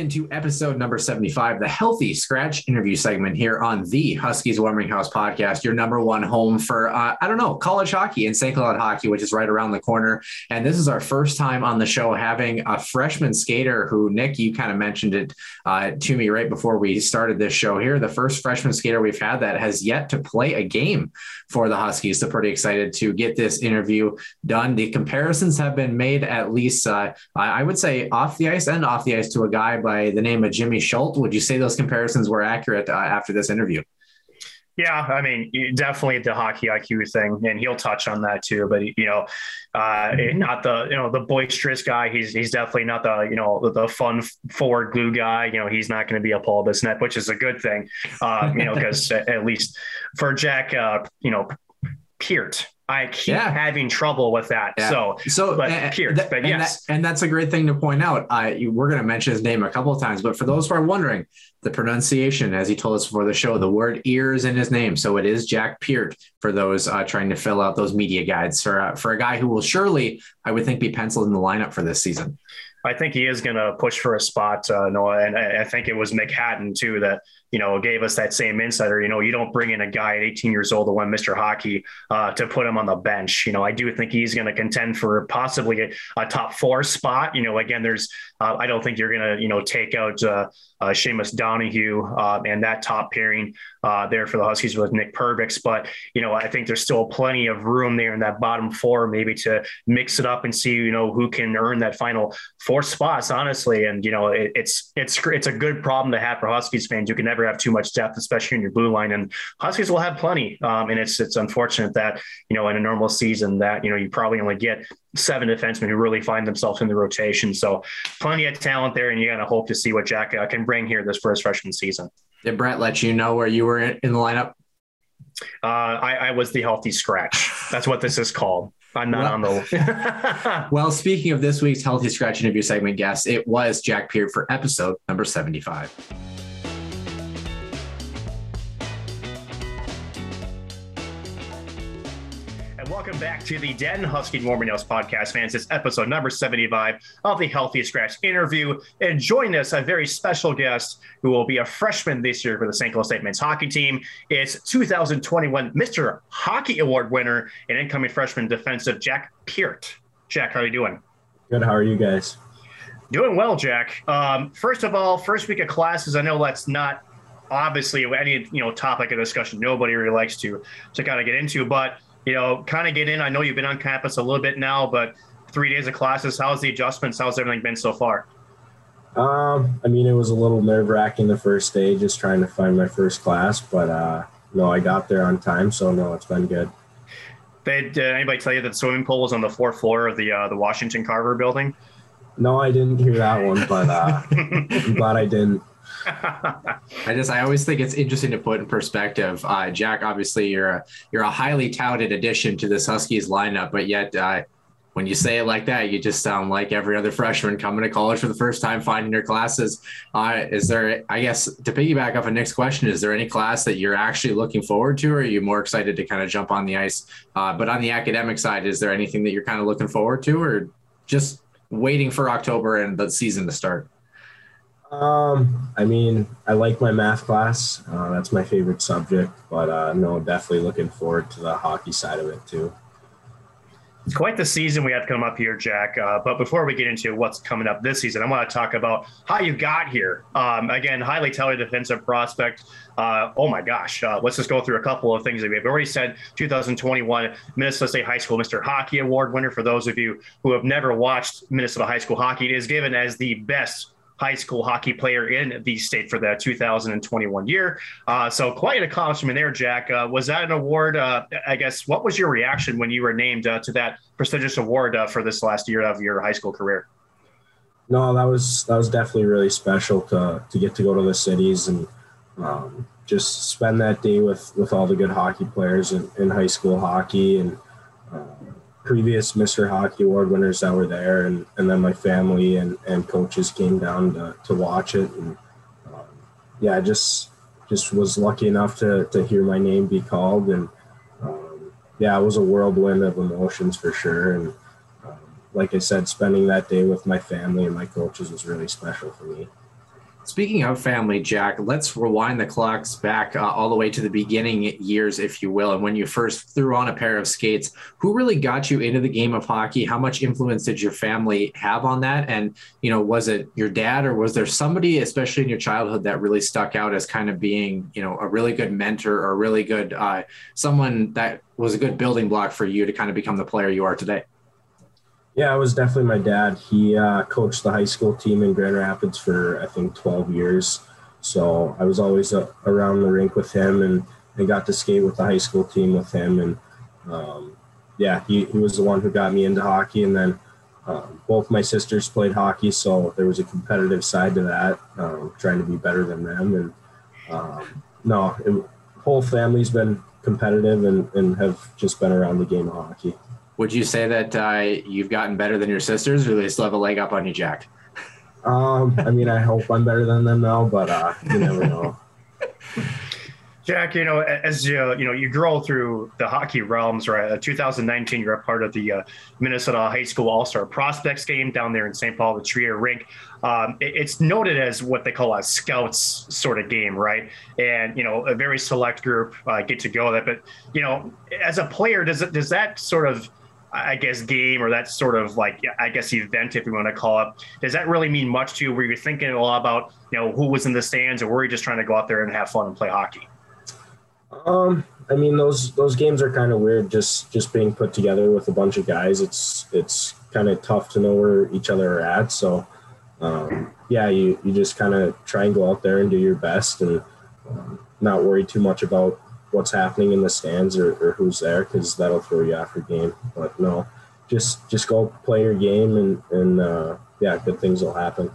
Into episode number 75, the Healthy Scratch interview segment here on the Huskies Warming House podcast, your number one home for, uh, I don't know, college hockey and St. Cloud hockey, which is right around the corner. And this is our first time on the show having a freshman skater who, Nick, you kind of mentioned it uh, to me right before we started this show here. The first freshman skater we've had that has yet to play a game for the Huskies. So, pretty excited to get this interview done. The comparisons have been made, at least, uh, I would say, off the ice and off the ice to a guy by the name of Jimmy Schuldt. Would you say those comparisons were accurate uh, after this interview? Yeah, I mean, definitely the hockey IQ thing, and he'll touch on that too. But you know, uh, not the you know the boisterous guy. He's he's definitely not the you know the, fun forward glue guy. You know, he's not going to be a Paul Bissonnette, which is a good thing. Uh, you know, because at least for Jack, uh, you know, Peart, I keep Yeah. having trouble with that. Yeah. So, So, but uh, Peart, that- but and, yes, that- and that's a great thing to point out. You, we're going to mention his name a couple of times, but for those who are wondering, the pronunciation, as he told us before the show, the word "ear" is in his name, so it is Jack Peart. For those uh, trying to fill out those media guides for uh, for a guy who will surely, I would think, be penciled in the lineup for this season. I think he is going to push for a spot, uh, Noah. And I, think it was Mick Hatten too that you know gave us that same insider. You know, you don't bring in a guy at 18 years old to win Mr. Hockey uh, to put him on the bench. You know, I do think he's going to contend for possibly a, a top four spot. You know, again, there's uh, I don't think you're going to you know take out uh, uh, Seamus Donohue uh, and that top pairing uh, there for the Huskies with Nick Perbix. But you know, I think there's still plenty of room there in that bottom four, maybe to mix it up and see you know who can earn that final four spots. Honestly, and you know, it, it's it's it's a good problem to have for Huskies fans. You can never have too much depth, especially in your blue line, and Huskies will have plenty. Um, and it's it's unfortunate that you know in a normal season that you know you probably only get seven defensemen who really find themselves in the rotation. So plenty of talent there, and you got to hope to see what Jack uh, can bring here this first freshman season. Did Brett let you know where you were in, in the lineup? Uh, I, I was the healthy scratch. That's what this is called. I'm not Well- on the. Well, speaking of this week's Healthy Scratch interview segment guest, it was Jack Peart for episode number 75. Welcome back to the Den Husky Warming House podcast, fans. It's episode number 75 of the Healthy Scratch interview. And join us, a very special guest who will be a freshman this year for the St. Cloud State men's hockey team. It's 2021 Mr. Hockey Award winner and incoming freshman defensive Jack Peart. Jack, how are you doing? Good. How are you guys? Doing well, Jack. Um, first of all, first week of classes. I know that's not obviously any you know topic of discussion. Nobody really likes to to kind of get into, but you know, kind of get in. I know you've been on campus a little bit now, but three days of classes. How's the adjustments? How's everything been so far? Um, I mean, it was a little nerve wracking the first day, just trying to find my first class, but uh, no, I got there on time, so no, it's been good. Did uh, anybody tell you that the swimming pool was on the fourth floor of the uh, the Washington Carver building? No, I didn't hear that one, but uh, I'm glad I didn't. I just I always think it's interesting to put in perspective. Uh, Jack, obviously you're a you're a highly touted addition to this Huskies lineup, but yet uh, when you say it like that, you just sound like every other freshman coming to college for the first time, finding your classes. Uh, is there, I guess, to piggyback off of Nick's question, is there any class that you're actually looking forward to, or are you more excited to kind of jump on the ice? Uh, but on the academic side, is there anything that you're kind of looking forward to, or just waiting for October and the season to start? Um, I mean, I like my math class. Uh, that's my favorite subject, but uh, no, definitely looking forward to the hockey side of it too. It's quite the season we have come up here, Jack. Uh, but before we get into what's coming up this season, I want to talk about how you got here. Um, again, highly touted defensive prospect. Uh, oh my gosh, uh, let's just go through a couple of things that we've already said. 2021 Minnesota State High School Mr. Hockey Award winner. For those of you who have never watched Minnesota High School hockey, it is given as the best high school hockey player in the state for the 2021 year. Uh, so quite an accomplishment there, Jack. Uh, was that an award? Uh, I guess what was your reaction when you were named uh, to that prestigious award uh, for this last year of your high school career? No, that was that was definitely really special to to get to go to the cities and um, just spend that day with with all the good hockey players in, in high school hockey and previous Mr. Hockey Award winners that were there, and, and then my family and, and coaches came down to, to watch it. And um, yeah, I just just was lucky enough to, to hear my name be called. And um, yeah, it was a whirlwind of emotions for sure. And um, like I said, spending that day with my family and my coaches was really special for me. Speaking of family, Jack, let's rewind the clocks back uh, all the way to the beginning years, if you will. And when you first threw on a pair of skates, who really got you into the game of hockey? How much influence did your family have on that? And, you know, was it your dad or was there somebody, especially in your childhood, that really stuck out as kind of being, you know, a really good mentor or really good, uh, someone that was a good building block for you to kind of become the player you are today? Yeah, it was definitely my dad. He uh, coached the high school team in Grand Rapids for I think 12 years. So I was always uh, around the rink with him and, and got to skate with the high school team with him. And um, yeah, he, he was the one who got me into hockey. And then um, both my sisters played hockey, so there was a competitive side to that, um, trying to be better than them. And um, no, it, whole family's been competitive and, and have just been around the game of hockey. Would you say that uh, you've gotten better than your sisters, or they still have a leg up on you, Jack? Um, I mean, I hope I'm better than them now, but uh, you never know. Jack, you know, as you you know, you grow through the hockey realms, right? Uh, 2019, you're a part of the uh, Minnesota High School All Star Prospects game down there in St. Paul, the TRIA Rink. Um, it, it's noted as what they call a scouts sort of game, right? And you know, a very select group uh, get to go that. But you know, as a player, does it does that sort of I guess game or that sort of like I guess event if you want to call it. Does that really mean much to you? Were you thinking a lot about you know who was in the stands, or were you just trying to go out there and have fun and play hockey? Um, I mean those those games are kind of weird. Just just being put together with a bunch of guys, it's it's kind of tough to know where each other are at. So um, yeah, you you just kind of try and go out there and do your best and um, not worry too much about what's happening in the stands or, or who's there because that'll throw you off your game. But no, just just go play your game and and uh, yeah, good things will happen.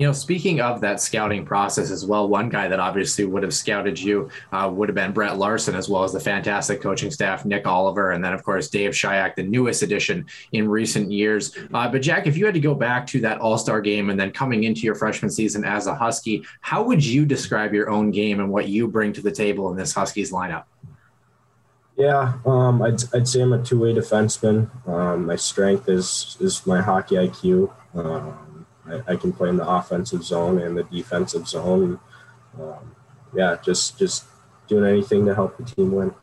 You know, speaking of that scouting process as well, one guy that obviously would have scouted you uh, would have been Brett Larson, as well as the fantastic coaching staff, Nick Oliver, and then, of course, Dave Shyiak, the newest addition in recent years. Uh, but, Jack, if you had to go back to that All Star game and then coming into your freshman season as a Husky, how would you describe your own game and what you bring to the table in this Huskies lineup? Yeah, um, I'd, I'd say I'm a two way defenseman. Um, my strength is is my hockey IQ. Um, I, I, can play in the offensive zone and the defensive zone. Um, yeah, just just doing anything to help the team win.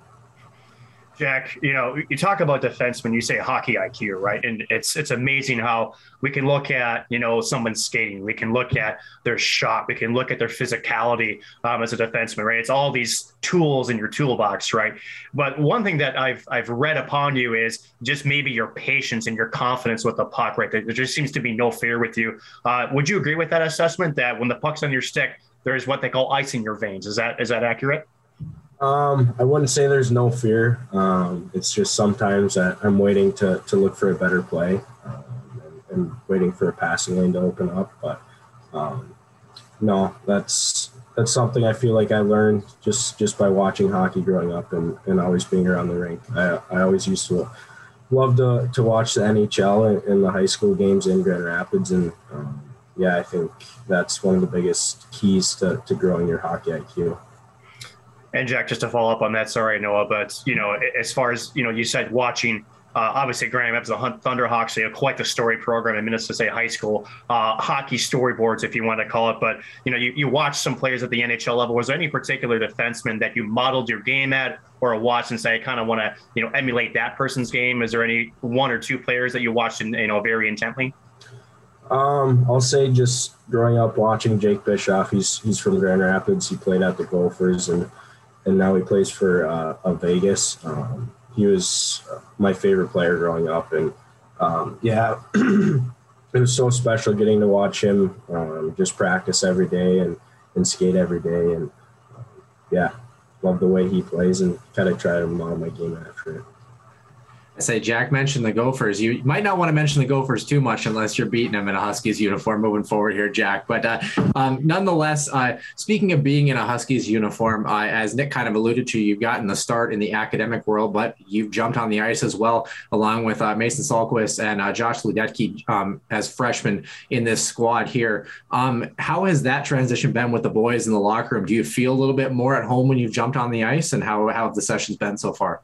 Jack, you know, you talk about defense when you say hockey IQ, right? And it's it's amazing how we can look at, you know, someone skating, we can look at their shot, we can look at their physicality um, as a defenseman, right? It's all these tools in your toolbox, right? But one thing that I've I've read upon you is just maybe your patience and your confidence with the puck, right? There just seems to be no fear with you. Uh, would you agree with that assessment that when the puck's on your stick, there's what they call ice in your veins? Is that is that accurate? Um, I wouldn't say there's no fear. Um, it's just sometimes that I'm waiting to, to look for a better play um, and, and, waiting for a passing lane to open up. But um, no, that's that's something I feel like I learned just just by watching hockey growing up and, and always being around the rink. I, I always used to love to, to watch the NHL in, in the high school games in Grand Rapids. And um, yeah, I think that's one of the biggest keys to, to growing your hockey IQ. And Jack, just to follow up on that, sorry, Noah, but you know, as far as you know, you said watching uh, obviously, Grand Rapids, the Thunderhawks, they have quite the story program in Minnesota State High School, uh, hockey storyboards, if you want to call it. But you know, you, you watch some players at the NHL level. Was there any particular defenseman that you modeled your game at, or watched and say, I kind of want to, you know, emulate that person's game? Is there any one or two players that you watched, in, you know, very intently? Um, I'll say just growing up watching Jake Bischoff. He's he's from Grand Rapids. He played at the Gophers and and now he plays for uh, Vegas. Um, he was my favorite player growing up, and um, yeah, it was so special getting to watch him um, just practice every day and, and skate every day, and yeah, love the way he plays and kind of try to model my game after it. I say Jack mentioned the Gophers. You might not want to mention the Gophers too much unless you're beating them in a Huskies uniform moving forward here, Jack. But uh, um, nonetheless, uh, speaking of being in a Huskies uniform, uh, as Nick kind of alluded to, you've gotten the start in the academic world, but you've jumped on the ice as well, along with uh, Mason Salquist and uh, Josh Luedtke um, as freshmen in this squad here. Um, how has that transition been with the boys in the locker room? Do you feel a little bit more at home when you've jumped on the ice, and how, how have the sessions been so far?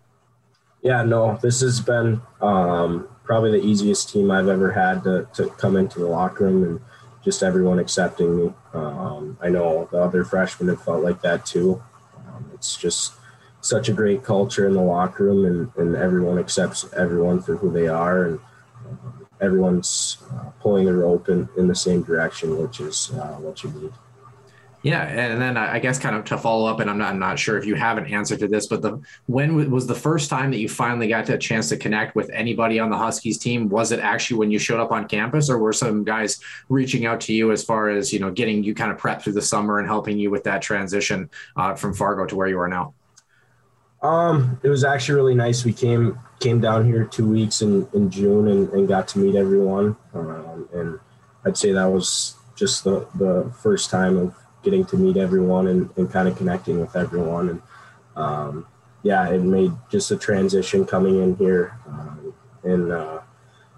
Yeah, no, this has been um, probably the easiest team I've ever had to, to come into the locker room and just everyone accepting me. Um, I know the other freshmen have felt like that too. Um, it's just such a great culture in the locker room, and, and everyone accepts everyone for who they are, and um, everyone's uh, pulling the rope in, in the same direction, which is uh, what you need. Yeah, and then I guess kind of to follow up, and I'm not, I'm not sure if you have an answer to this, but the when was the first time that you finally got a chance to connect with anybody on the Huskies team? Was it actually when you showed up on campus, or were some guys reaching out to you as far as you know getting you kind of prepped through the summer and helping you with that transition uh, from Fargo to where you are now? Um, it was actually really nice. We came came down here two weeks in in June and, and got to meet everyone, um, and I'd say that was just the the first time of getting to meet everyone and, and kind of connecting with everyone. And um, yeah, it made just a transition coming in here um, and uh,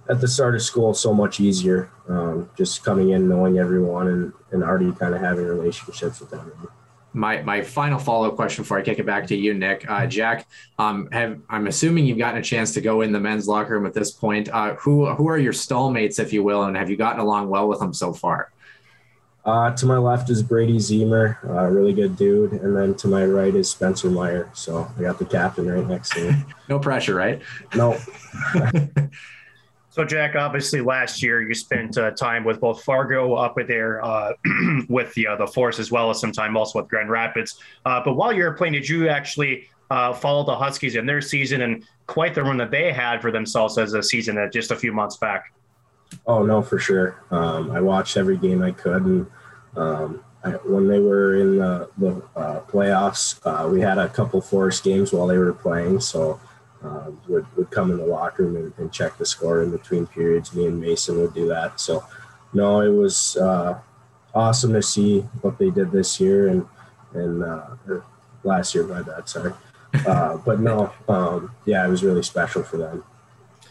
at the start of school so much easier. Um, just coming in, knowing everyone, and, and already kind of having relationships with everyone. My, my final follow up question before I kick it back to you, Nick, uh, Jack. Um, have I'm assuming you've gotten a chance to go in the men's locker room at this point. Uh, who who are your stallmates, if you will, and have you gotten along well with them so far? Uh, to my left is Brady Ziemer, a really good dude, and then to my right is Spencer Meier. So I got the captain right next to me. no pressure, right? No. so Jack, obviously last year you spent uh, time with both Fargo up with there uh, with the uh, the Force as well as some time also with Grand Rapids. Uh, but while you were playing, did you actually uh, follow the Huskies in their season and quite the run that they had for themselves as a season just a few months back? Oh no, for sure. Um, I watched every game I could, and um, I, when they were in the, the uh, playoffs, uh, we had a couple force games while they were playing, so uh, would would come in the locker room and, and, check the score in between periods. Me and Mason would do that. So, no, it was uh, awesome to see what they did this year and and uh, last year. By that, sorry. Uh, but no, um, yeah, it was really special for them.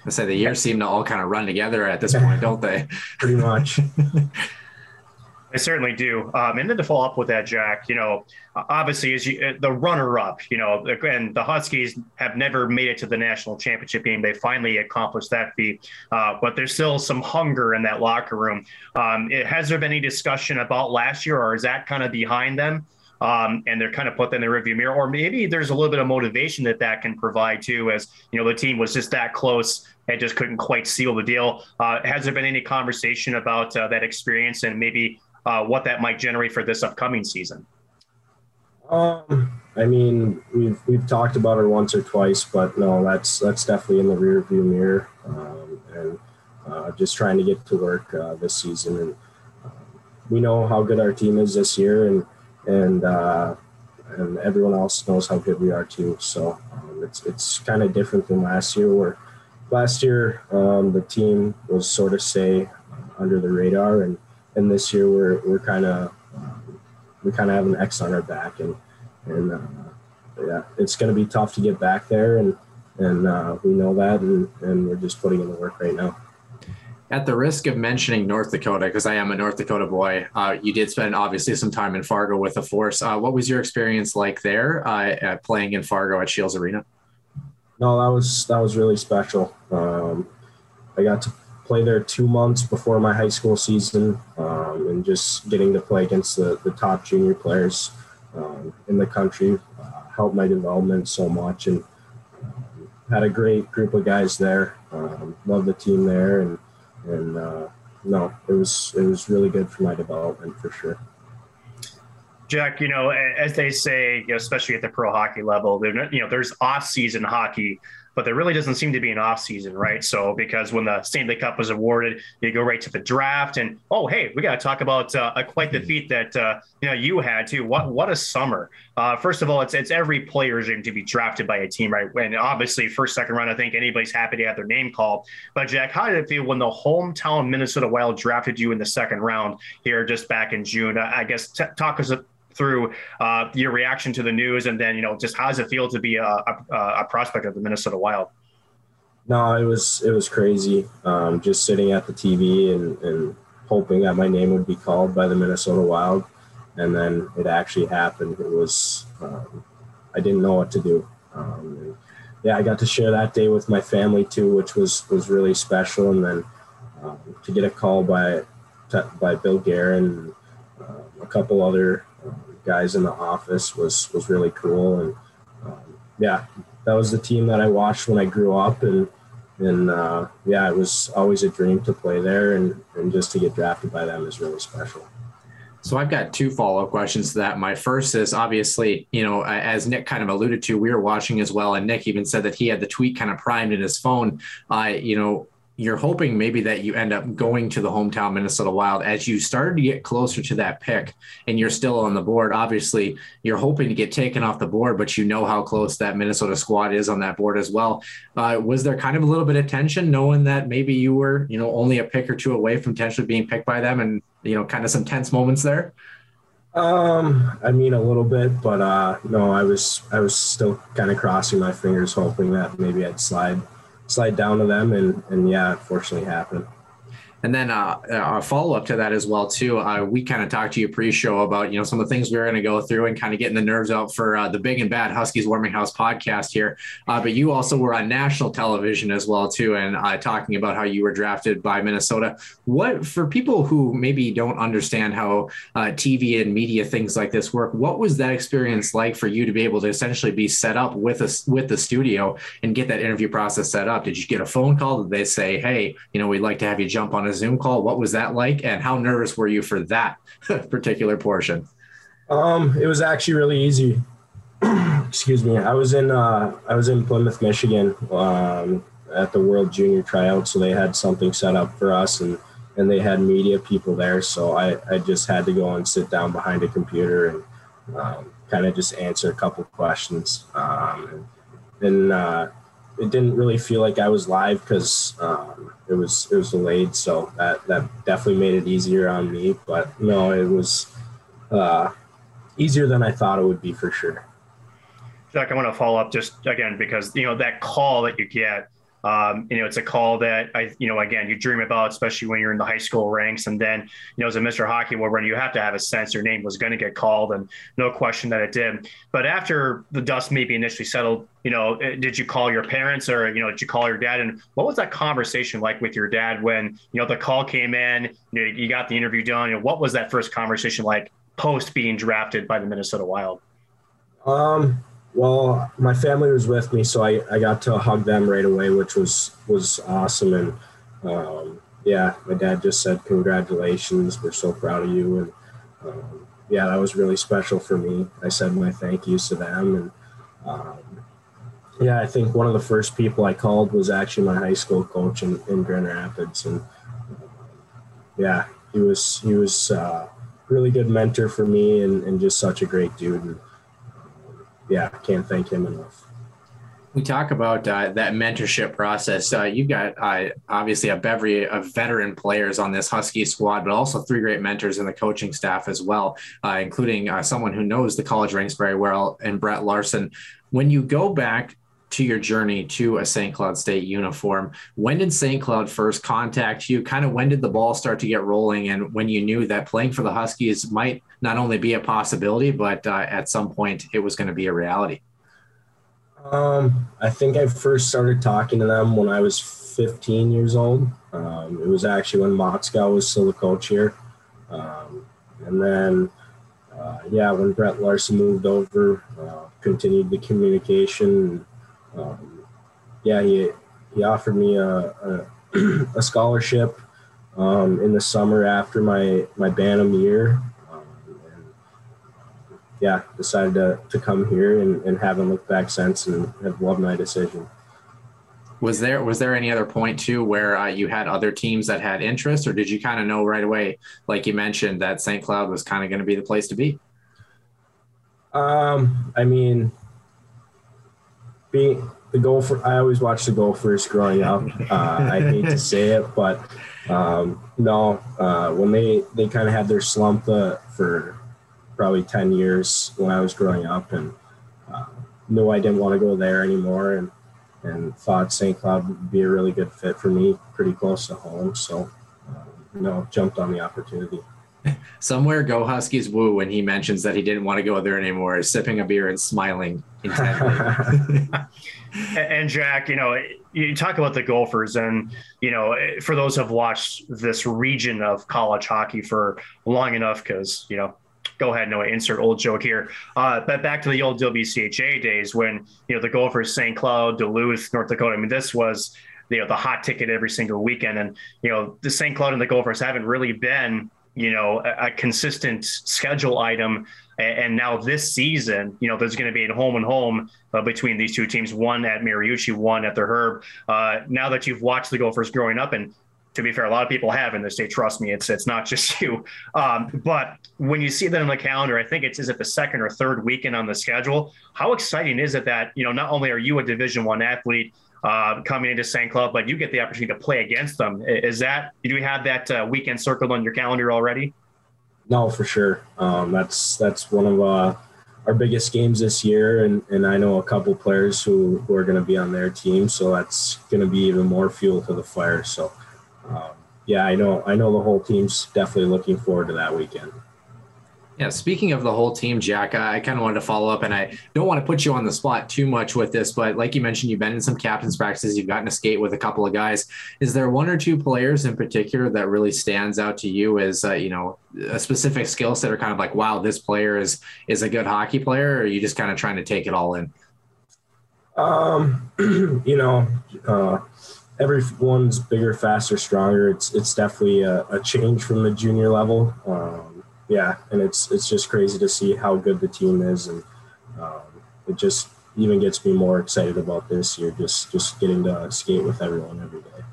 I say the years seem to all kind of run together at this point, don't they? Pretty much. I certainly do. Um, and then to follow up with that, Jack, you know, obviously as you, uh, the runner-up, you know, and the Huskies have never made it to the national championship game. They finally accomplished that feat, uh, but there's still some hunger in that locker room. Um, it, has there been any discussion about last year, or is that kind of behind them? Um, and they're kind of put in the review mirror, or maybe there's a little bit of motivation that that can provide too, as you know the team was just that close and just couldn't quite seal the deal. Uh, has there been any conversation about uh, that experience and maybe uh, what that might generate for this upcoming season? Um, I mean, we've we've talked about it once or twice, but no, that's that's definitely in the rear view mirror, um, and uh, just trying to get to work uh, this season. And um, we know how good our team is this year, and and uh, and everyone else knows how good we are too. So um, it's it's kind of different than last year, where last year um, the team was sort of say under the radar, and and this year we're we're kind of we kind of have an X on our back, and and uh, yeah, it's going to be tough to get back there, and and uh, we know that, and and we're just putting in the work right now. At the risk of mentioning North Dakota, because I am a North Dakota boy, uh, you did spend obviously some time in Fargo with the Force. Uh, what was your experience like there, uh, playing in Fargo at Scheels Arena? No, that was that was really special. Um, I got to play there two months before my high school season, um, and just getting to play against the, the top junior players um, in the country uh, helped my development so much, and um, had a great group of guys there. Um, loved the team there, and and uh, no, it was it was really good for my development for sure. Jack, you know, as they say, you know, especially at the pro hockey level, you know, there's off-season hockey, but there really doesn't seem to be an off-season, right? So because when the Stanley Cup was awarded, you go right to the draft, and oh, hey, we got to talk about uh, quite the feat that uh, you know you had too. What what a summer! Uh, first of all, it's it's every player's dream to be drafted by a team, right? And obviously, first second round, I think anybody's happy to have their name called. But Jack, how did it feel when the hometown Minnesota Wild drafted you in the second round here just back in June? I guess t- talk us through uh, your reaction to the news, and then you know just how does it feel to be a, a, a prospect of the Minnesota Wild? No, it was it was crazy. Um, just sitting at the TV and, and hoping that my name would be called by the Minnesota Wild, and then it actually happened. It was um, I didn't know what to do. Um, yeah, I got to share that day with my family too, which was was really special. And then um, to get a call by by Bill Guerin, uh, a couple other guys in the office was was really cool. And um, yeah, that was the team that I watched when I grew up, and and uh, yeah, it was always a dream to play there, and and just to get drafted by them is really special. So I've got two follow up questions to that. My first is obviously, you know, as Nick kind of alluded to, we were watching as well, and Nick even said that he had the tweet kind of primed in his phone. Uh, you know, you're hoping maybe that you end up going to the hometown Minnesota Wild as you started to get closer to that pick and you're still on the board. Obviously, you're hoping to get taken off the board, but you know how close that Minnesota squad is on that board as well. Uh, was there kind of a little bit of tension knowing that maybe you were, you know, only a pick or two away from potentially being picked by them and, you know, kind of some tense moments there? Um, I mean a little bit, but uh no, I was I was still kind of crossing my fingers hoping that maybe I'd slide slide down to them, and and yeah, unfortunately happened. And then uh, a follow up to that as well too. Uh, we kind of talked to you pre-show about you know some of the things we are going to go through and kind of getting the nerves out for uh, the big and bad Huskies Warming House podcast here. Uh, but you also were on national television as well too, and uh, talking about how you were drafted by Minnesota. What for people who maybe don't understand how uh, TV and media things like this work? What was that experience like for you to be able to essentially be set up with us with the studio and get that interview process set up? Did you get a phone call? Did they say, "Hey, you know, we'd like to have you jump on a Zoom call. What was that like, and how nervous were you for that particular portion? Um, it was actually really easy. Excuse me. I was in uh, I was in Plymouth, Michigan, um, at the World Junior Tryout, so they had something set up for us, and and they had media people there. So I I just had to go and sit down behind a computer and um, kind of just answer a couple questions. Um, and, and uh, it didn't really feel like I was live because um, it was it was delayed, so that that definitely made it easier on me. But no, it was uh, easier than I thought it would be for sure. Jack, I want to follow up just again because you know that call that you get um, you know, it's a call that I, you know, again, you dream about, especially when you're in the high school ranks. And then, you know, as a Mr. Hockey when you have to have a sense your name was going to get called, and no question that it did. But after the dust maybe initially settled, you know, eh, did you call your parents or you know, did you call your dad? And what was that conversation like with your dad when you know the call came in, you, know, you got the interview done? You know, what was that first conversation like post being drafted by the Minnesota Wild? Um, well, my family was with me, so I, I got to hug them right away, which was was awesome. And um, yeah, my dad just said, "Congratulations, we're so proud of you." And um, yeah, that was really special for me. I said my thank yous to them, and um, yeah, I think one of the first people I called was actually my high school coach in, in Grand Rapids, and yeah, he was he was uh, really good mentor for me, and, and just such a great dude. And, yeah, I can't thank him enough. We talk about uh, that mentorship process. Uh, you've got uh, obviously a bevy of veteran players on this Husky squad, but also three great mentors in the coaching staff as well, uh, including uh, someone who knows the college ranks very well, and Brett Larson. When you go back to your journey to a St. Cloud State uniform. When did St. Cloud first contact you? Kind of when did the ball start to get rolling? And when you knew that playing for the Huskies might not only be a possibility, but uh, at some point it was going to be a reality? Um, I think I first started talking to them when I was 15 years old. Um, it was actually when Motzko was still the coach here. Um, and then, uh, yeah, when Brett Larson moved over, uh, continued the communication. Um, yeah, he, he offered me a, a, a scholarship um, in the summer after my, my Bantam year. Um, and, yeah, decided to, to come here and, and haven't looked back since and have loved my decision. Was there was there any other point too where uh, you had other teams that had interest, or did you kind of know right away, like you mentioned, that St. Cloud was kind of going to be the place to be? Um, I mean, being the Gopher, I always watched the Gophers growing up. Uh, I hate to say it, but um, no, uh, when they they kind of had their slump uh, for probably ten years when I was growing up, and uh, knew I didn't want to go there anymore, and and thought St. Cloud would be a really good fit for me, pretty close to home. So, um, know, jumped on the opportunity. Somewhere go Huskies woo when he mentions that he didn't want to go there anymore, sipping a beer and smiling intently. and Jack, you know, you talk about the Gophers, and you know, for those who have watched this region of college hockey for long enough, because you know, go ahead, Noah, insert old joke here. Uh, but back to the old WCHA days when you know the Gophers, St. Cloud, Duluth, North Dakota. I mean, this was you know the hot ticket every single weekend, and you know the St. Cloud and the Gophers haven't really been you know a, a consistent schedule item. And now this season, you know, there's going to be a home and home uh, between these two teams, one at Mariucci, one at the Herb. Uh, now that you've watched the Gophers growing up, and to be fair, a lot of people have in this state. Trust me, it's it's not just you. Um, but when you see that on the calendar, I think it's is it the second or third weekend on the schedule. How exciting is it that you know not only are you a Division One athlete uh, coming into St. Cloud, but you get the opportunity to play against them? Is that do you have that uh, weekend circled on your calendar already? No, for sure. Um, that's that's one of uh, our biggest games this year, and, and I know a couple players who, who are going to be on their team, so that's going to be even more fuel to the fire. So, um, yeah, I know I know the whole team's definitely looking forward to that weekend. Yeah, speaking of the whole team, Jack, I kind of wanted to follow up, and I don't want to put you on the spot too much with this, but like you mentioned, you've been in some captains practices, you've gotten to skate with a couple of guys. Is there one or two players in particular that really stands out to you as uh, you know a specific skill set, or kind of like, wow, this player is is a good hockey player, or are you just kind of trying to take it all in? Um, you know, uh, everyone's bigger, faster, stronger. It's it's definitely a, a change from the junior level. Um, yeah, and it's it's just crazy to see how good the team is, and um, it just even gets me more excited about this year. Just just getting to skate with everyone every day.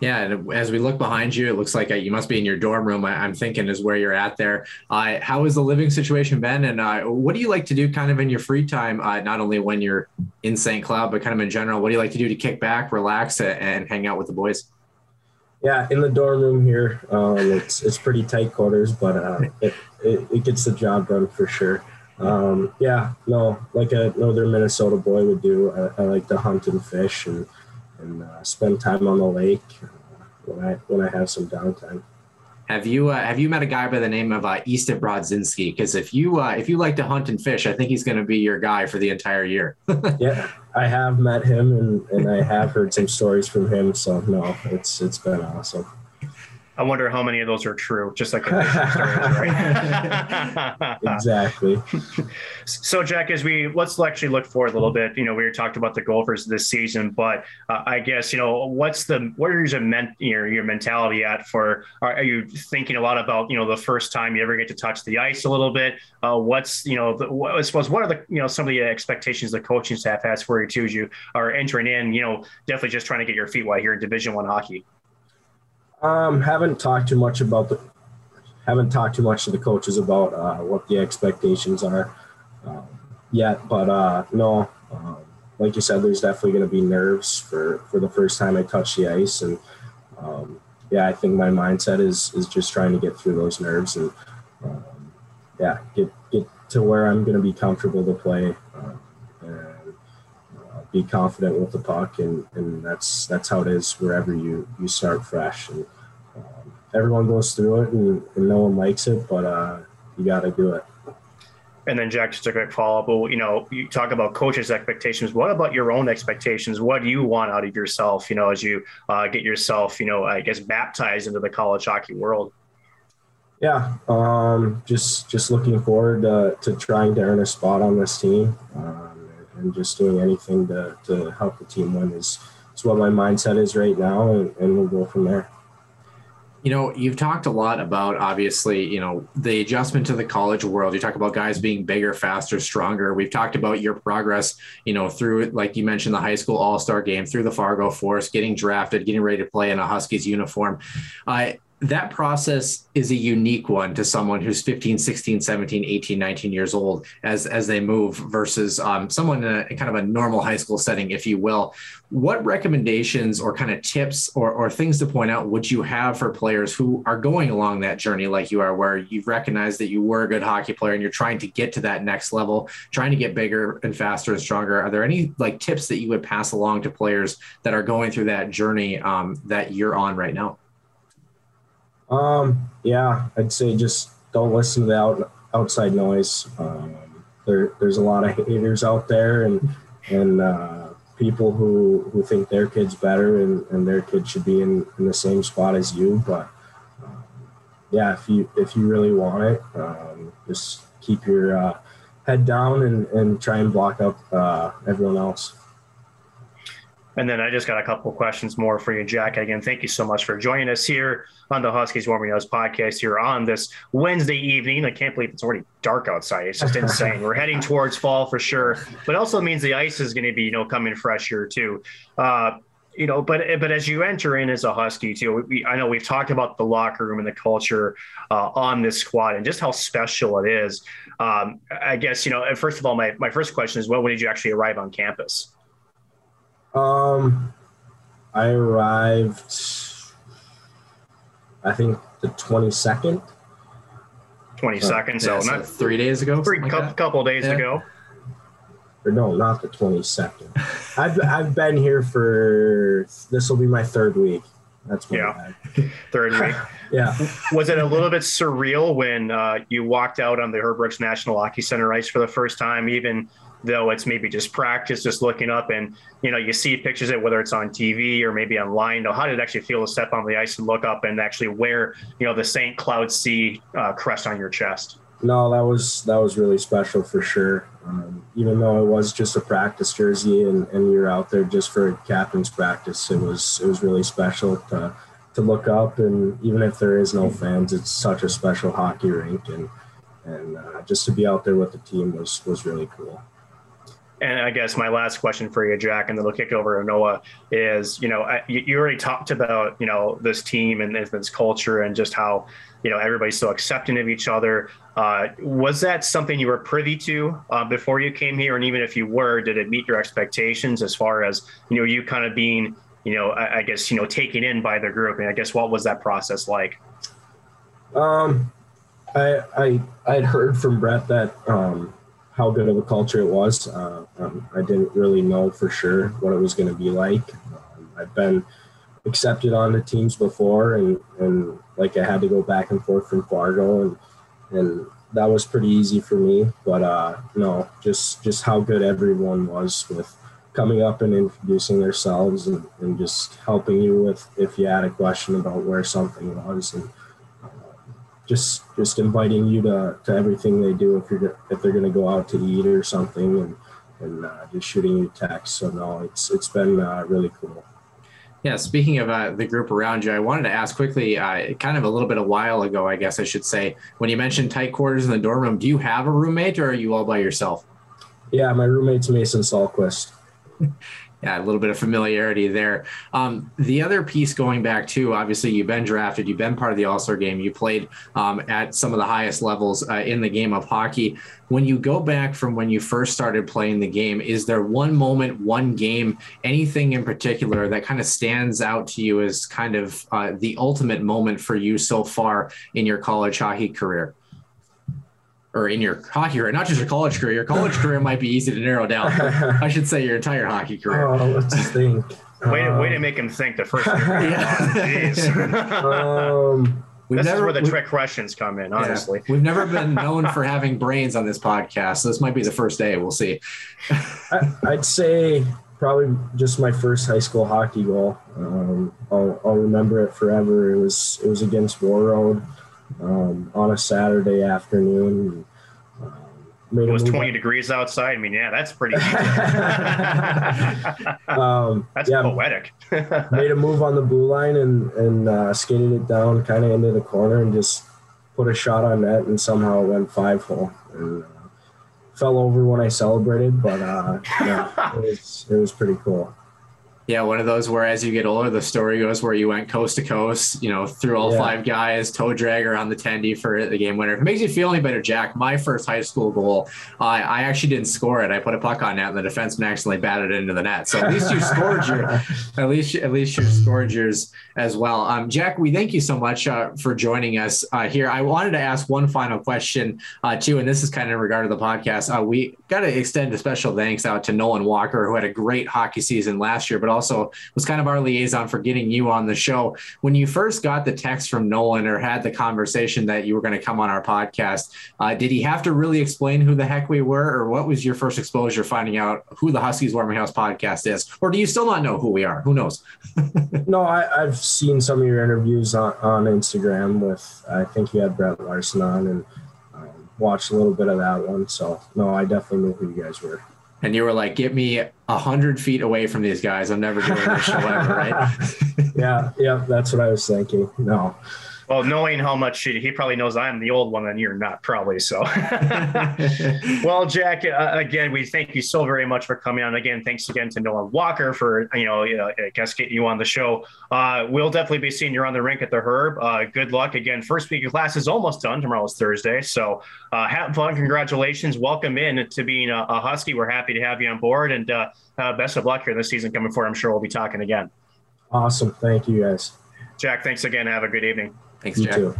Yeah, and as we look behind you, it looks like uh, you must be in your dorm room. I, am thinking is where you're at there. Uh, how has the living situation been, and uh, what do you like to do, kind of in your free time? Uh, not only when you're in St. Cloud, but kind of in general. What do you like to do to kick back, relax, and hang out with the boys? Yeah, in the dorm room here, um, it's it's pretty tight quarters, but uh, it, it, it gets the job done for sure. Um, yeah, no, like a northern Minnesota boy would do. I, I like to hunt and fish and and uh, spend time on the lake uh, when I when I have some downtime. Have you uh, have you met a guy by the name of uh, Easton Brodzinski? Because if you uh, if you like to hunt and fish, I think he's going to be your guy for the entire year. yeah, I have met him and, and I have heard some stories from him. So no, it's it's been awesome. I wonder how many of those are true, just like stories, right? exactly. so, Jack, as we let's actually look forward a little bit. You know, we were talking about the Gophers this season, but uh, I guess you know what's the what is your, men, your your mentality at for? Are, are, you thinking a lot about you know the first time you ever get to touch the ice a little bit? Uh, what's you know the, what, I suppose what are the you know some of the expectations the coaching staff has for you too as you are entering in? You know, definitely just trying to get your feet wet here in Division One hockey. Um, haven't talked too much about the, haven't talked too much to the coaches about uh, what the expectations are um, yet, but uh, no, um, like you said, there's definitely going to be nerves for for the first time I touch the ice, and um, yeah, I think my mindset is is just trying to get through those nerves and um, yeah, get get to where I'm going to be comfortable to play. Uh, uh, be confident with the puck, and, and that's that's how it is wherever you you start fresh. And everyone goes through it and, and no one likes it, but uh, you got to do it. And then Jack, just a quick follow up. Well, you know, you talk about coaches' expectations. What about your own expectations? What do you want out of yourself? You know, as you uh, get yourself, you know, I guess baptized into the college hockey world. Yeah, um, just just looking forward to, to trying to earn a spot on this team, um, and just doing anything to, to help the team win is, is what my mindset is right now, and, and we'll go from there. You know, you've talked a lot about obviously, you know, the adjustment to the college world. You talk about guys being bigger, faster, stronger. We've talked about your progress, you know, through like you mentioned the high school all star game, through the Fargo Force, getting drafted, getting ready to play in a Huskies uniform. Uh, that process is a unique one to someone who's 15 16 17 18 19 years old as as they move versus um, someone in a kind of a normal high school setting if you will. What recommendations or kind of tips or, or things to point out would you have for players who are going along that journey like you are where you've recognized that you were a good hockey player and you're trying to get to that next level trying to get bigger and faster and stronger? Are there any like tips that you would pass along to players that are going through that journey um, that you're on right now um, yeah, I'd say just don't listen to the out, outside noise. Um, there, there's a lot of haters out there and and uh, people who, who think their kid's better and, and their kid should be in, in the same spot as you. But um, yeah, if you if you really want it, um, just keep your uh, head down and, and try and block up uh, everyone else. And then I just got a couple questions more for you, Jack. Again, thank you so much for joining us here on the Huskies Warming Nose podcast here on this Wednesday evening. I can't believe it's already dark outside. It's just insane. We're heading towards fall for sure, but also means the ice is going to be, you know, coming fresh here too. Uh, you know, but but as you enter in as a Husky too, we, I know we've talked about the locker room and the culture uh, on this squad and just how special it is. Um, I guess you know. First of all, my my first question is, well, when did you actually arrive on campus? Um, I arrived, I think the 22nd. 22nd. So, Yeah, so not three days ago, three like couple, couple days Yeah. ago. Or no, not the 22nd. I've, I've been here for, this will be my third week. That's my Yeah. Third week. Yeah. Was it a little bit surreal when uh, you walked out on the Herb Brooks National Hockey Center ice for the first time, even though it's maybe just practice, just looking up and you know you see pictures of it, whether it's on TV or maybe online. Know, how did it actually feel to step on the ice and look up and actually wear you know the St. Cloud Sea uh, crest on your chest? No, that was that was really special for sure. Um, even though it was just a practice jersey and, and you're out there just for captain's practice, it was it was really special to to look up and even if there is no fans, it's such a special hockey rink and and uh, just to be out there with the team was was really cool. And I guess my last question for you, Jack, and then we'll kick over to Noah is, you know, I- you already talked about, you know, this team and this, this culture and just how, you know, everybody's so accepting of each other. Uh, was that something you were privy to uh, before you came here? And even if you were, did it meet your expectations as far as, you know, you kind of being, you know, I, I guess, you know, taken in by the group? And I guess what was that process like? Um, I I I'd heard from Brett that um, how good of a culture it was. Uh, um, I didn't really know for sure what it was going to be like. Um, I've been accepted on the teams before, and and like I had to go back and forth from Fargo, and and that was pretty easy for me. But uh, no, just just how good everyone was with coming up and introducing themselves and, and just helping you with if you had a question about where something was and just just inviting you to, to everything they do if you're if they're going to go out to eat or something and and uh, just shooting you texts. So no, it's it's been uh, really cool. Yeah, speaking of uh, the group around you, I wanted to ask quickly, uh, kind of a little bit a while ago, I guess I should say, when you mentioned tight quarters in the dorm room, do you have a roommate or are you all by yourself? Yeah, my roommate's Mason Salquist. Yeah, a little bit of familiarity there. Um, the other piece going back to obviously you've been drafted, you've been part of the All Star game, you played um, at some of the highest levels uh, in the game of hockey. When you go back from when you first started playing the game, is there one moment, one game, anything in particular that kind of stands out to you as kind of uh, the ultimate moment for you so far in your college hockey career? Or in your hockey career, not just your college career. Your college career might be easy to narrow down. I should say your entire hockey career. Oh, let's think. Way to, way to Um, make him think the first. Yeah. Jeez. um, this never- is where the we- trick questions come in. Honestly, Yeah. We've never been known for having brains on this podcast. So this might be the first day. We'll see. I, I'd say probably just my first high school hockey goal. Um, I'll, I'll remember it forever. It was it was against Warroad um, on a Saturday afternoon. Um, it was move 20 degrees outside. I mean, yeah, that's pretty. Um, that's yeah, poetic. made a move on the blue line and and uh, skated it down kind of into the corner and just put a shot on net and somehow it went five hole and uh, fell over when I celebrated, but uh, yeah, it was it was pretty cool. Yeah, one of those where as you get older, the story goes where you went coast to coast, you know, through all Yeah. five guys, toe dragger on the tendy for the game winner. If it makes you feel any better, Jack, my first high school goal, I I actually didn't score it. I put a puck on net and the defenseman accidentally batted it into the net. So at least you scored your, at least at least you scored yours as well. Um, Jack, we thank you so much uh, for joining us uh, here. I wanted to ask one final question uh, too, and this is kind of in regard to the podcast. Uh, we got to extend a special thanks out to Nolan Walker, who had a great hockey season last year, but also was kind of our liaison for getting you on the show. When you first got the text from Nolan or had the conversation that you were going to come on our podcast, uh, did he have to really explain who the heck we were, or what was your first exposure finding out who the Huskies Warming House podcast is, or do you still not know who we are? Who knows? No, I, I've seen some of your interviews on, on Instagram with, I think you had Brett Larson on and um, watched a little bit of that one. So, no, I definitely knew who you guys were. And you were like, "Get me a hundred feet away from these guys. I'm never doing this show ever." Right? yeah, yeah, that's what I was thinking. No, well, knowing how much he, he probably knows I'm the old one and you're not, probably. So, well, Jack, uh, again, we thank you so very much for coming on. Again, thanks again to Nolan Walker for you know, you know I guess getting you on the show. Uh, we'll definitely be seeing you on the rink at the Herb. Uh, good luck again. First week of class is almost done. Tomorrow's Thursday, so uh, have fun. Congratulations. Welcome in to being a, a Husky. We're happy to have you on board, and uh, uh, best of luck here this season coming forward. I'm sure we'll be talking again. awesome. Thank you guys. Jack, thanks again. Have a good evening. Thanks, You Jack. too.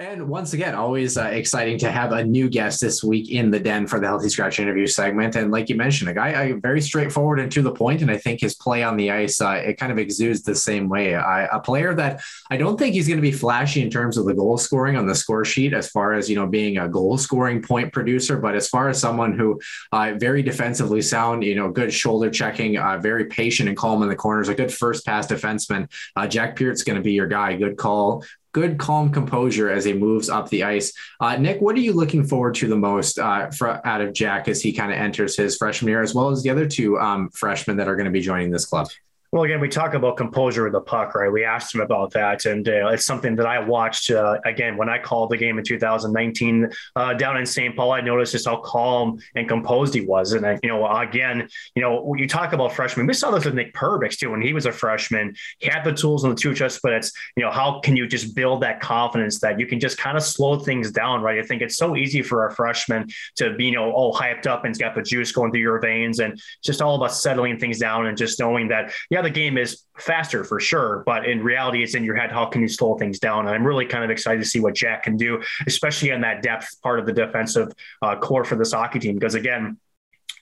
And once again, always uh, exciting to have a new guest this week in the den for the Healthy Scratch interview segment. And like you mentioned, a guy very straightforward and to the point, and I think his play on the ice uh, it kind of exudes the same way. I, a player that I don't think he's going to be flashy in terms of the goal scoring on the score sheet, as far as you know being a goal scoring point producer, but as far as someone who uh, very defensively sound, you know, good shoulder checking, uh, very patient and calm in the corners, a good first pass defenseman. Uh, Jack Peart's going to be your guy. Good call, good calm composure as he moves up the ice. Uh, Nick, what are you looking forward to the most uh, for, out of Jack as he kind of enters his freshman year, as well as the other two um, freshmen that are going to be joining this club? Well, again, we talk about composure of the puck, right? We asked him about that, and uh, it's something that I watched uh, again when I called the game in 2019 uh, down in St. Paul. I noticed just how calm and composed he was, and I, you know, again, you know, you talk about freshmen, we saw this with Nick Perbix too when he was a freshman. He had the tools and the two chest, but it's you know, how can you just build that confidence that you can just kind of slow things down, right? I think it's so easy for our freshmen to be, you know, all hyped up and got the juice going through your veins, and just all about settling things down and just knowing that, yeah, the game is faster for sure, but in reality, it's in your head. How can you slow things down? And I'm really kind of excited to see what Jack can do, especially in that depth part of the defensive uh, core for this hockey team. Because again,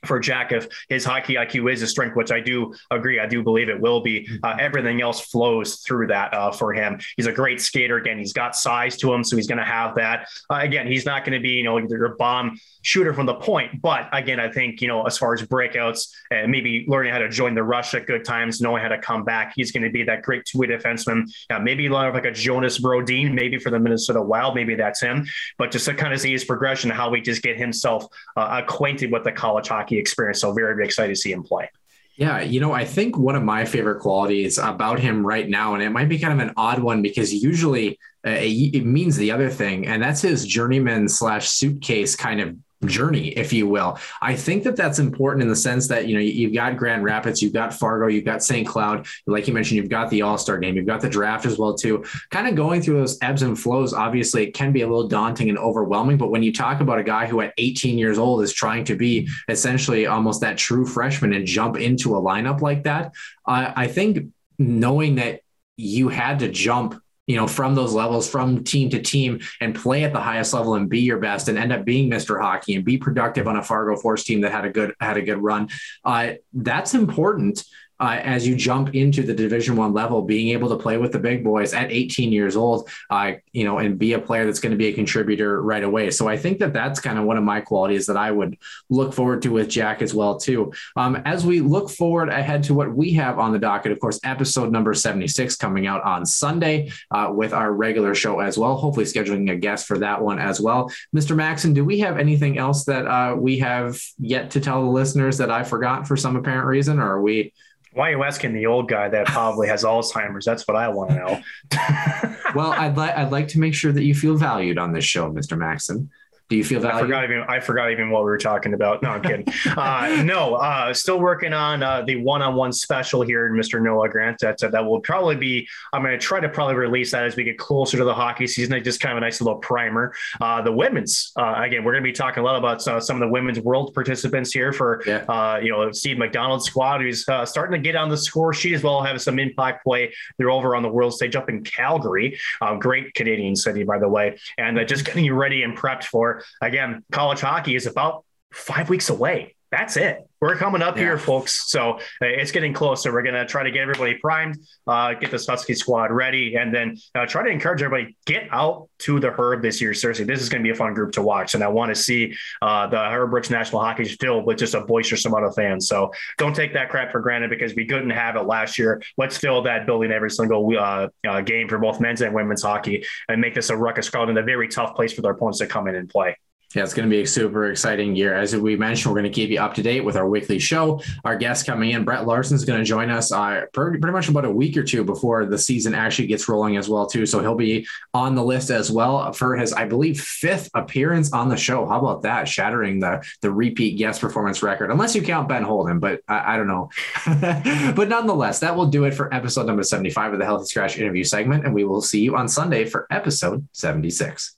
for Jack, if his hockey IQ is a strength, which I do agree, I do believe it will be, uh, everything else flows through that uh, for him. He's a great skater. Again, he's got size to him, so he's going to have that. Uh, again, he's not going to be, you know, either a bomb shooter from the point, but again, I think, you know, as far as breakouts and maybe learning how to join the rush at good times, knowing how to come back, he's going to be that great two-way defenseman. Maybe like a Jonas Brodin, maybe for the Minnesota Wild, maybe that's him. But just to kind of see his progression, how we just get himself uh, acquainted with the college hockey experience. So very, very excited to see him play. Yeah, you know, I think one of my favorite qualities about him right now, and it might be kind of an odd one because usually uh, it, it means the other thing, and that's his journeyman slash suitcase kind of journey, if you will. I think that that's important in the sense that, you know, you've got Grand Rapids, you've got Fargo, you've got St. Cloud, like you mentioned, you've got the All-Star game, you've got the draft as well too. Kind of going through those ebbs and flows, obviously it can be a little daunting and overwhelming, but when you talk about a guy who at 18 years old is trying to be essentially almost that true freshman and jump into a lineup like that, uh, I think knowing that you had to jump you know, from those levels, from team to team, and play at the highest level and be your best, and end up being Mr. Hockey and be productive on a Fargo Force team that had a good had a good run. Uh, that's important uh, as you jump into the Division One level, being able to play with the big boys at 18 years old, uh, you know, and be a player that's going to be a contributor right away. So I think that that's kind of one of my qualities that I would look forward to with Jack as well too. Um, as we look forward ahead to what we have on the docket, of course, episode number 76 coming out on Sunday uh, with our regular show as well. Hopefully, scheduling a guest for that one as well. Mr. Maxon, do we have anything else that uh, we have yet to tell the listeners that I forgot for some apparent reason, or are we? Why are you asking the old guy that probably has Alzheimer's? That's what I want to know. well, I'd like I'd like to make sure that you feel valued on this show, Mr. Maxon. Do you feel that? I forgot even I forgot even what we were talking about. No, I'm kidding. uh, no, uh, still working on uh, the one-on-one special here in Mr. Noah Grant. That that will probably be. I'm going to try to probably release that as we get closer to the hockey season. Just kind of a nice little primer. Uh, the women's uh, again, we're going to be talking a lot about uh, some of the women's world participants here for yeah. you know Steve McDonald's squad, who's starting to get on the score sheet as well, having some impact play. They're over on the world stage up in Calgary. great Canadian city, by the way, and just getting you ready and prepped for again, college hockey is about five weeks away. That's it. We're coming up yeah. here, folks. So uh, it's getting close, closer. We're going to try to get everybody primed, uh, get the Husky squad ready, and then uh, try to encourage everybody get out to the Herb this year. Seriously, this is going to be a fun group to watch, and I want to see uh, the Herb Brooks National Hockey filled with just a boisterous amount of fans. So don't take that crap for granted because we couldn't have it last year. Let's fill that building every single uh, uh, game for both men's and women's hockey, and make this a ruckus crowd in a very tough place for their opponents to come in and play. Yeah, it's going to be a super exciting year. As we mentioned, we're going to keep you up to date with our weekly show. Our guest coming in, Brett Larson, is going to join us uh, pretty, pretty much about a week or two before the season actually gets rolling as well, too. So he'll be on the list as well for his, I believe, fifth appearance on the show. How about that? Shattering the the repeat guest performance record, unless you count Ben Holden, but I, I don't know. but nonetheless, that will do it for episode number 75 of the Healthy Scratch interview segment. And we will see you on Sunday for episode 76.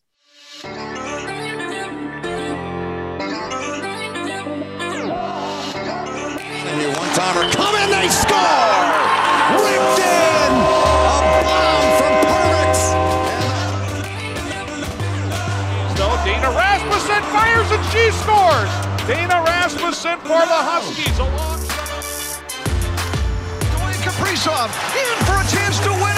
Timer. Come in, they score! Ripped in! A bomb from Perbix. So Dana Rasmussen fires and she scores! Dana Rasmussen for the Huskies alongside. Dwayne Kaprizov in for a chance to win